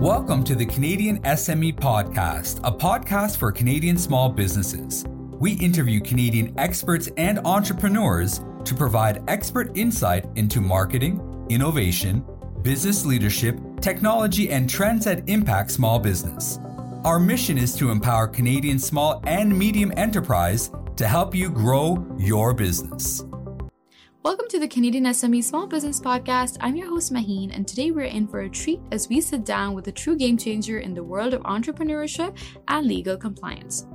Welcome to the Canadian SME Podcast, a podcast for Canadian small businesses. We interview Canadian experts and entrepreneurs to provide expert insight into marketing, innovation, business leadership, technology, and trends that impact small business. Our mission is to empower Canadian small and medium enterprise to help you grow your business. Welcome to the Canadian SME Small Business Podcast. I'm your host Maheen, and today we're in for a treat as we sit down with a true game changer in the world of entrepreneurship and legal compliance.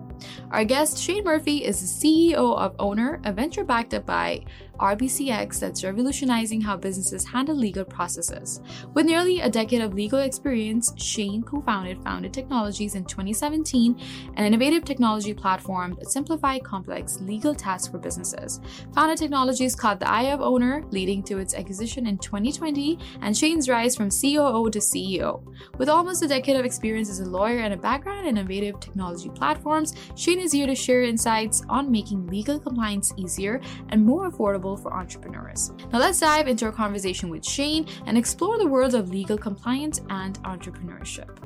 Our guest, Shane Murphy, is the CEO of Ownr, a venture backed up by RBCX that's revolutionizing how businesses handle legal processes. With nearly a decade of legal experience, Shane co founded Founded Technologies in 2017, an innovative technology platform that simplifies complex legal tasks for businesses. Founded Technologies caught the eye of Ownr, leading to its acquisition in 2020, and Shane's rise from COO to CEO. With almost a decade of experience as a lawyer and a background in innovative technology platforms, Shane is here to share insights on making legal compliance easier and more affordable available for entrepreneurs. Now, let's dive into our conversation with Shane and explore the worlds of legal compliance and entrepreneurship.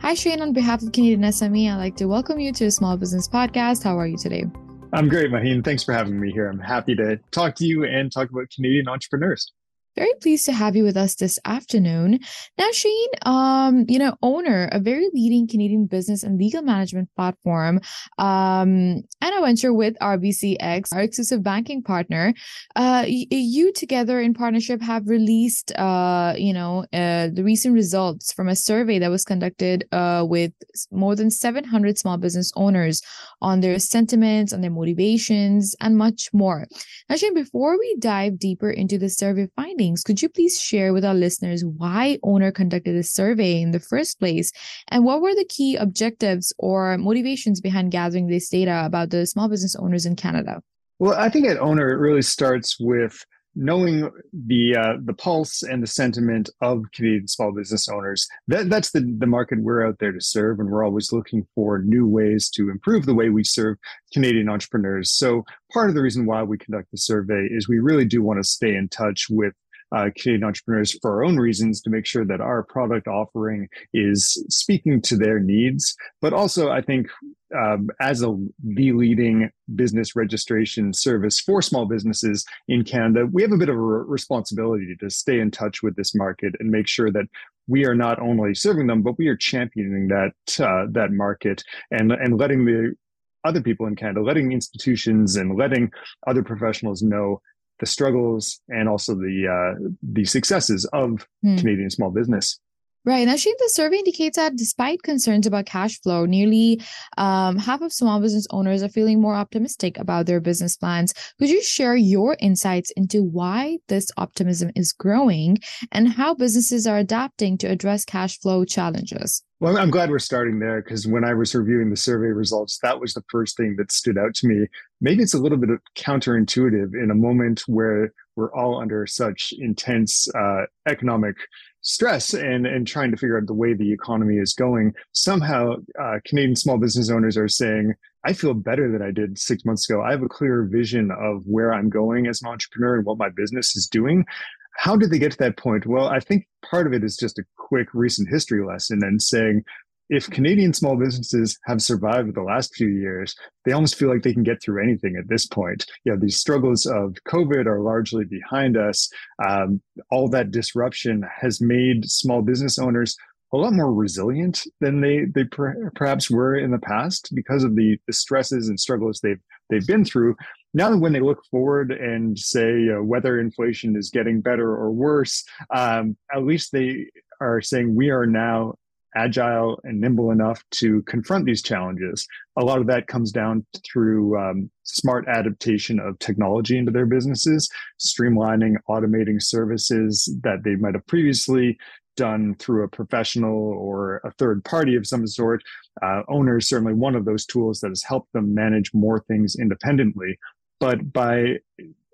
Hi, Shane. On behalf of Canadian SME, I'd like to welcome you to a Small Business Podcast. How are you today? I'm great, Maheen. Thanks for having me here. I'm happy to talk to you and talk about Canadian entrepreneurs. Very pleased to have you with us this afternoon. Now, Shane, um, you know, Ownr, a very leading Canadian business and legal management platform, um, and a venture with RBCX, our exclusive banking partner. Uh, y- you together in partnership have released, uh, you know, uh, the recent results from a survey that was conducted uh, with more than 700 small business owners on their sentiments, on their motivations, and much more. Now, Shane, before we dive deeper into the survey findings could you please share with our listeners why Ownr conducted this survey in the first place and what were the key objectives or motivations behind gathering this data about the small business owners in Canada? Well, I think at Ownr, it really starts with knowing the uh, the pulse and the sentiment of Canadian small business owners. That, that's the, the market we're out there to serve, and we're always looking for new ways to improve the way we serve Canadian entrepreneurs. So part of the reason why we conduct the survey is we really do want to stay in touch with uh, Canadian entrepreneurs for our own reasons to make sure that our product offering is speaking to their needs. But also, I think um, as a the leading business registration service for small businesses in Canada, we have a bit of a responsibility to stay in touch with this market and make sure that we are not only serving them, but we are championing that uh, that market and and letting the other people in Canada, letting institutions and letting other professionals know the struggles and also the uh, the successes of hmm. Canadian small business. Right. Now, Shane, the survey indicates that despite concerns about cash flow, nearly um, half of small business owners are feeling more optimistic about their business plans. Could you share your insights into why this optimism is growing and how businesses are adapting to address cash flow challenges? Well, I'm glad we're starting there because when I was reviewing the survey results, that was the first thing that stood out to me. Maybe it's a little bit counterintuitive in a moment where we're all under such intense uh, economic stress and and trying to figure out the way the economy is going. Somehow uh, canadian small business owners are saying i feel better than i did six months ago. I have a clearer vision of where i'm going as an entrepreneur and what my business is doing how did they get to that point well i think part of it is just a quick recent history lesson and saying if Canadian small businesses have survived the last few years, they almost feel like they can get through anything at this point. You know, these struggles of COVID are largely behind us. Um, all that disruption has made small business owners a lot more resilient than they they per- perhaps were in the past because of the, the stresses and struggles they've they've been through. Now, when they look forward and say uh, whether inflation is getting better or worse, um, at least they are saying we are now agile and nimble enough to confront these challenges. A lot of that comes down through um, smart adaptation of technology into their businesses, streamlining, automating services that they might have previously done through a professional or a third party of some sort. Uh, Ownr is certainly one of those tools that has helped them manage more things independently. But by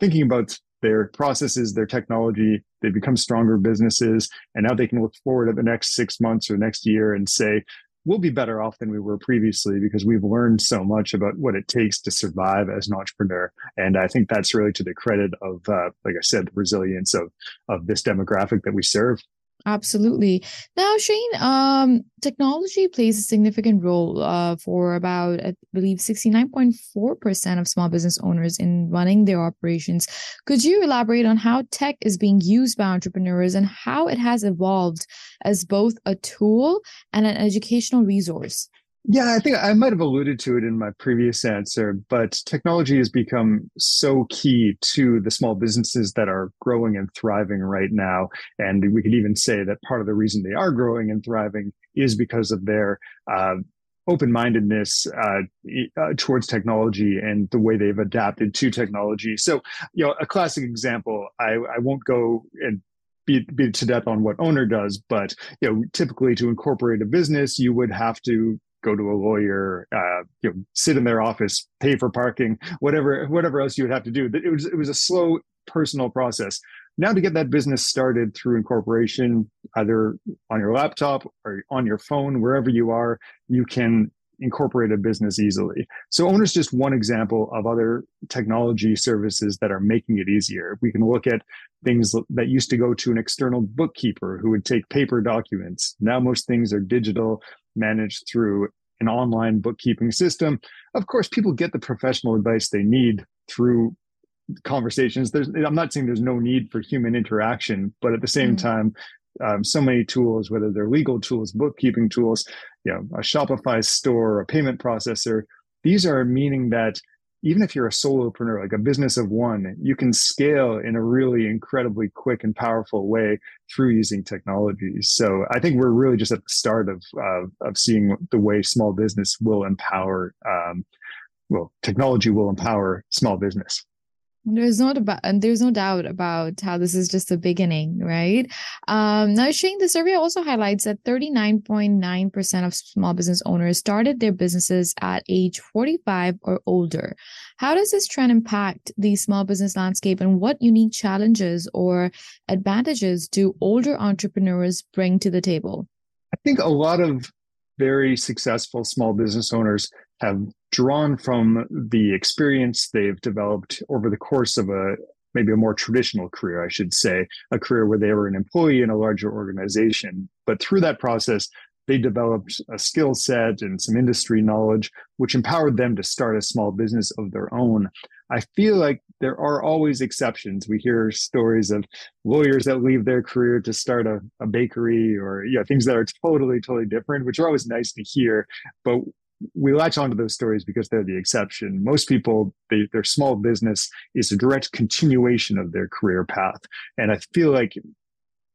thinking about their processes, their technology, they become stronger businesses. And now they can look forward at the next six months or next year and say, we'll be better off than we were previously because we've learned so much about what it takes to survive as an entrepreneur. And I think that's really to the credit of, uh, like I said, the resilience of, of this demographic that we serve. Absolutely. Now, Shane, um, technology plays a significant role uh, for about, I believe, 69.4% of small business owners in running their operations. Could you elaborate on how tech is being used by entrepreneurs and how it has evolved as both a tool and an educational resource? Yeah, I think I might have alluded to it in my previous answer, but technology has become so key to the small businesses that are growing and thriving right now. And we could even say that part of the reason they are growing and thriving is because of their uh, open mindedness uh, uh, towards technology and the way they've adapted to technology. So, you know, a classic example, I, I won't go and beat, beat to death on what Ownr does, but you know, typically to incorporate a business, you would have to go to a lawyer, uh, you know, sit in their office, pay for parking, whatever, whatever else you would have to do. It was it was a slow personal process. Now to get that business started through incorporation, either on your laptop or on your phone, wherever you are, you can incorporate a business easily. So Ownr's just one example of other technology services that are making it easier. We can look at things that used to go to an external bookkeeper who would take paper documents. Now most things are digital managed through an online bookkeeping system. Of course, people get the professional advice they need through conversations. There's, I'm not saying there's no need for human interaction, but at the same mm. time, um, so many tools, whether they're legal tools, bookkeeping tools, you know, a Shopify store, a payment processor, these are meaning that even if you're a solopreneur, like a business of one, you can scale in a really incredibly quick and powerful way through using technology. So I think we're really just at the start of uh, of seeing the way small business will empower. Um, well, technology will empower small business. There's no about, and there's no doubt about how this is just the beginning, right? Um, now, Shane, the survey also highlights that 39.9% of small business owners started their businesses at age 45 or older. How does this trend impact the small business landscape, and what unique challenges or advantages do older entrepreneurs bring to the table? I think a lot of very successful small business owners have drawn from the experience they've developed over the course of a maybe a more traditional career, I should say, a career where they were an employee in a larger organization. But through that process, they developed a skill set and some industry knowledge, which empowered them to start a small business of their own. I feel like there are always exceptions. We hear stories of lawyers that leave their career to start a, a bakery or know, things that are totally, totally different, which are always nice to hear. But we latch onto those stories because they're the exception. Most people, they, their small business is a direct continuation of their career path. And I feel like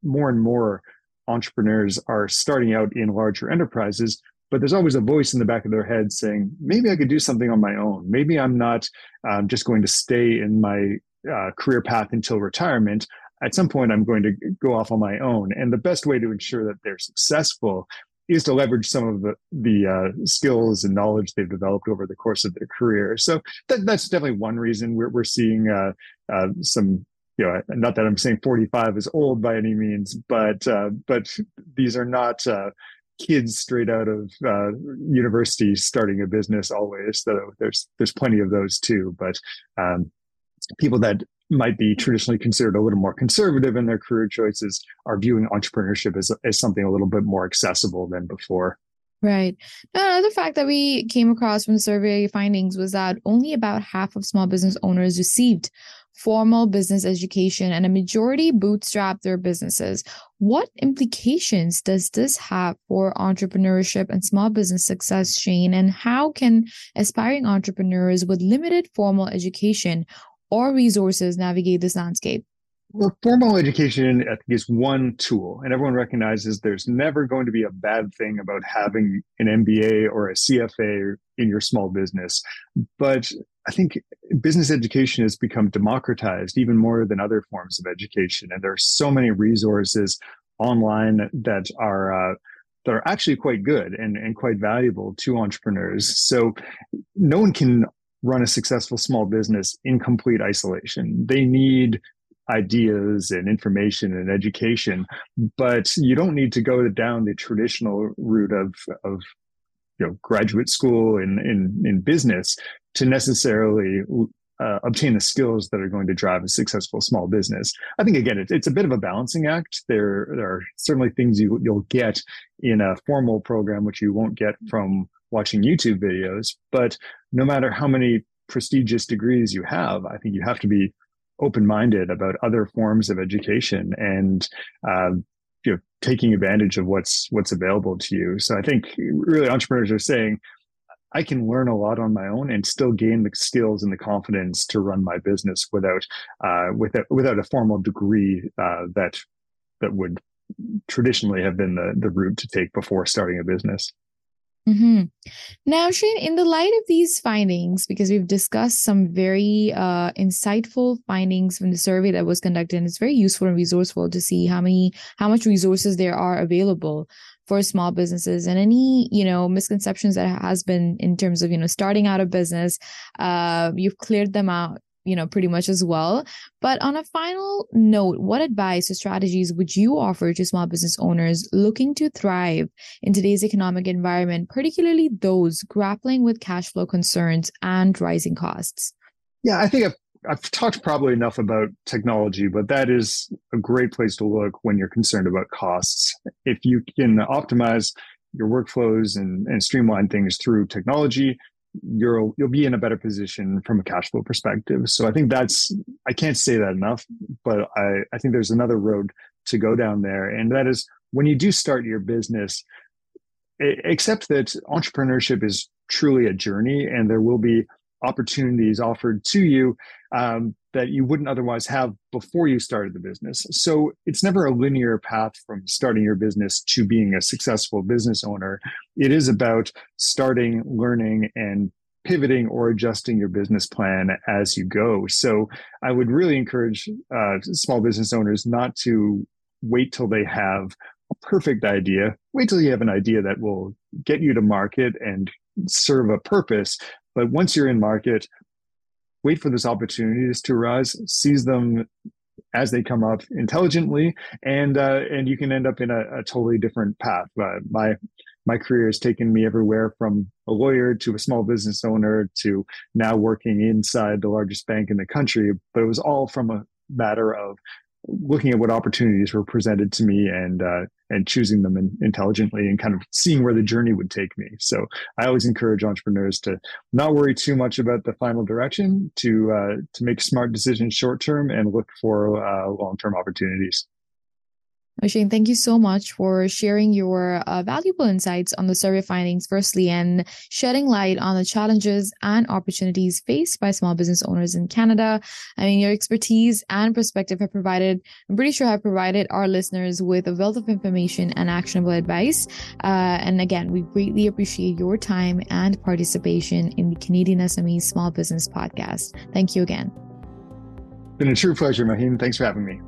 more and more entrepreneurs are starting out in larger enterprises, but there's always a voice in the back of their head saying, maybe I could do something on my own. Maybe I'm not um, just going to stay in my uh, career path until retirement. At some point, I'm going to go off on my own. And the best way to ensure that they're successful is to leverage some of the the uh, skills and knowledge they've developed over the course of their career. So that, that's definitely one reason we're we're seeing uh, uh, some. You know, not that I'm saying 45 is old by any means, but uh, but these are not uh, kids straight out of uh, university starting a business. Always, though, there's there's plenty of those too. But um, people that might be traditionally considered a little more conservative in their career choices are viewing entrepreneurship as, as something a little bit more accessible than before. Right. Another fact that we came across from survey findings was that only about half of small business owners received formal business education and a majority bootstrap their businesses. What implications does this have for entrepreneurship and small business success, Shane? And how can aspiring entrepreneurs with limited formal education or resources navigate this landscape? Well, formal education, I think, is one tool, and everyone recognizes there's never going to be a bad thing about having an MBA or a CFA in your small business. But I think business education has become democratized even more than other forms of education, and there are so many resources online that are. Uh, that are actually quite good and, and quite valuable to entrepreneurs. So no one can run a successful small business in complete isolation. They need ideas and information and education, but you don't need to go down the traditional route of of you know graduate school in in in business to necessarily uh, obtain the skills that are going to drive a successful small business. I think again, it, it's a bit of a balancing act. There, there are certainly things you, you'll get in a formal program which you won't get from watching YouTube videos. But no matter how many prestigious degrees you have, I think you have to be open-minded about other forms of education and um, you know taking advantage of what's what's available to you. So I think really entrepreneurs are saying I can learn a lot on my own and still gain the skills and the confidence to run my business without uh, without without a formal degree uh, that that would traditionally have been the the route to take before starting a business. Mm-hmm. Now, Shane, in the light of these findings, because we've discussed some very uh, insightful findings from the survey that was conducted, and it's very useful and resourceful to see how many, how much resources there are available for small businesses and any you know misconceptions that has been in terms of you know starting out a business uh, you've cleared them out you know pretty much as well. But on a final note what advice or strategies would you offer to small business owners looking to thrive in today's economic environment particularly those grappling with cash flow concerns and rising costs? Yeah i think I've talked probably enough about technology but that is a great place to look when you're concerned about costs if you can optimize your workflows and, and streamline things through technology you'll you'll be in a better position from a cash flow perspective. So I think that's I can't say that enough, but I, I think there's another road to go down there. And that is when you do start your business, accept that entrepreneurship is truly a journey and there will be opportunities offered to you um, that you wouldn't otherwise have before you started the business. So it's never a linear path from starting your business to being a successful business owner. It is about starting, learning, and pivoting or adjusting your business plan as you go. So I would really encourage uh, small business owners not to wait till they have a perfect idea. Wait till you have an idea that will get you to market and serve a purpose. But once you're in market, wait for those opportunities to arise, seize them as they come up intelligently, and uh, and you can end up in a, a totally different path. Uh, my my career has taken me everywhere from a lawyer to a small business owner to now working inside the largest bank in the country. But it was all from a matter of looking at what opportunities were presented to me and uh, and choosing them in, intelligently and kind of seeing where the journey would take me. So I always encourage entrepreneurs to not worry too much about the final direction, to uh, to make smart decisions short term and look for uh, long term opportunities. Shane, thank you so much for sharing your uh, valuable insights on the survey findings, firstly, and shedding light on the challenges and opportunities faced by small business owners in Canada. I mean, your expertise and perspective have provided, I'm pretty sure, have provided our listeners with a wealth of information and actionable advice. Uh, and again, we greatly appreciate your time and participation in the Canadian SME Small Business Podcast. Thank you again. It's Been a true pleasure, Maheen. Thanks for having me.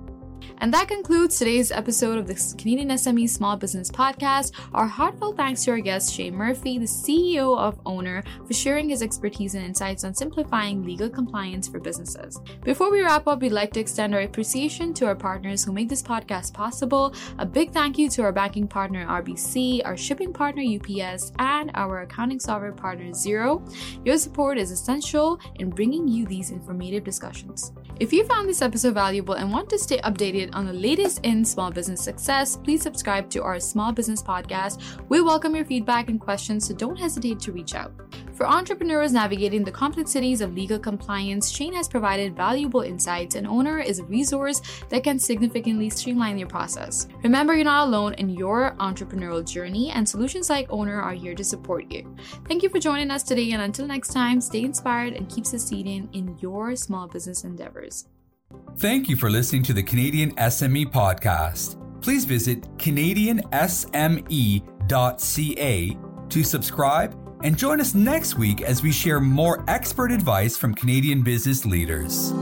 And that concludes today's episode of the Canadian SME Small Business Podcast. Our heartfelt thanks to our guest, Shane Murphy, the CEO of Ownr, for sharing his expertise and insights on simplifying legal compliance for businesses. Before we wrap up, we'd like to extend our appreciation to our partners who make this podcast possible. A big thank you to our banking partner, RBC, our shipping partner, UPS, and our accounting software partner, Xero. Your support is essential in bringing you these informative discussions. If you found this episode valuable and want to stay updated, updated on the latest in small business success, please subscribe to our small business podcast. We welcome your feedback and questions, so don't hesitate to reach out. For entrepreneurs navigating the complexities of legal compliance, Shane has provided valuable insights, and Ownr is a resource that can significantly streamline your process. Remember, you're not alone in your entrepreneurial journey, and solutions like Ownr are here to support you. Thank you for joining us today, and until next time, stay inspired and keep succeeding in your small business endeavors. Thank you for listening to the Canadian SME Podcast. Please visit CanadianSME.ca to subscribe and join us next week as we share more expert advice from Canadian business leaders.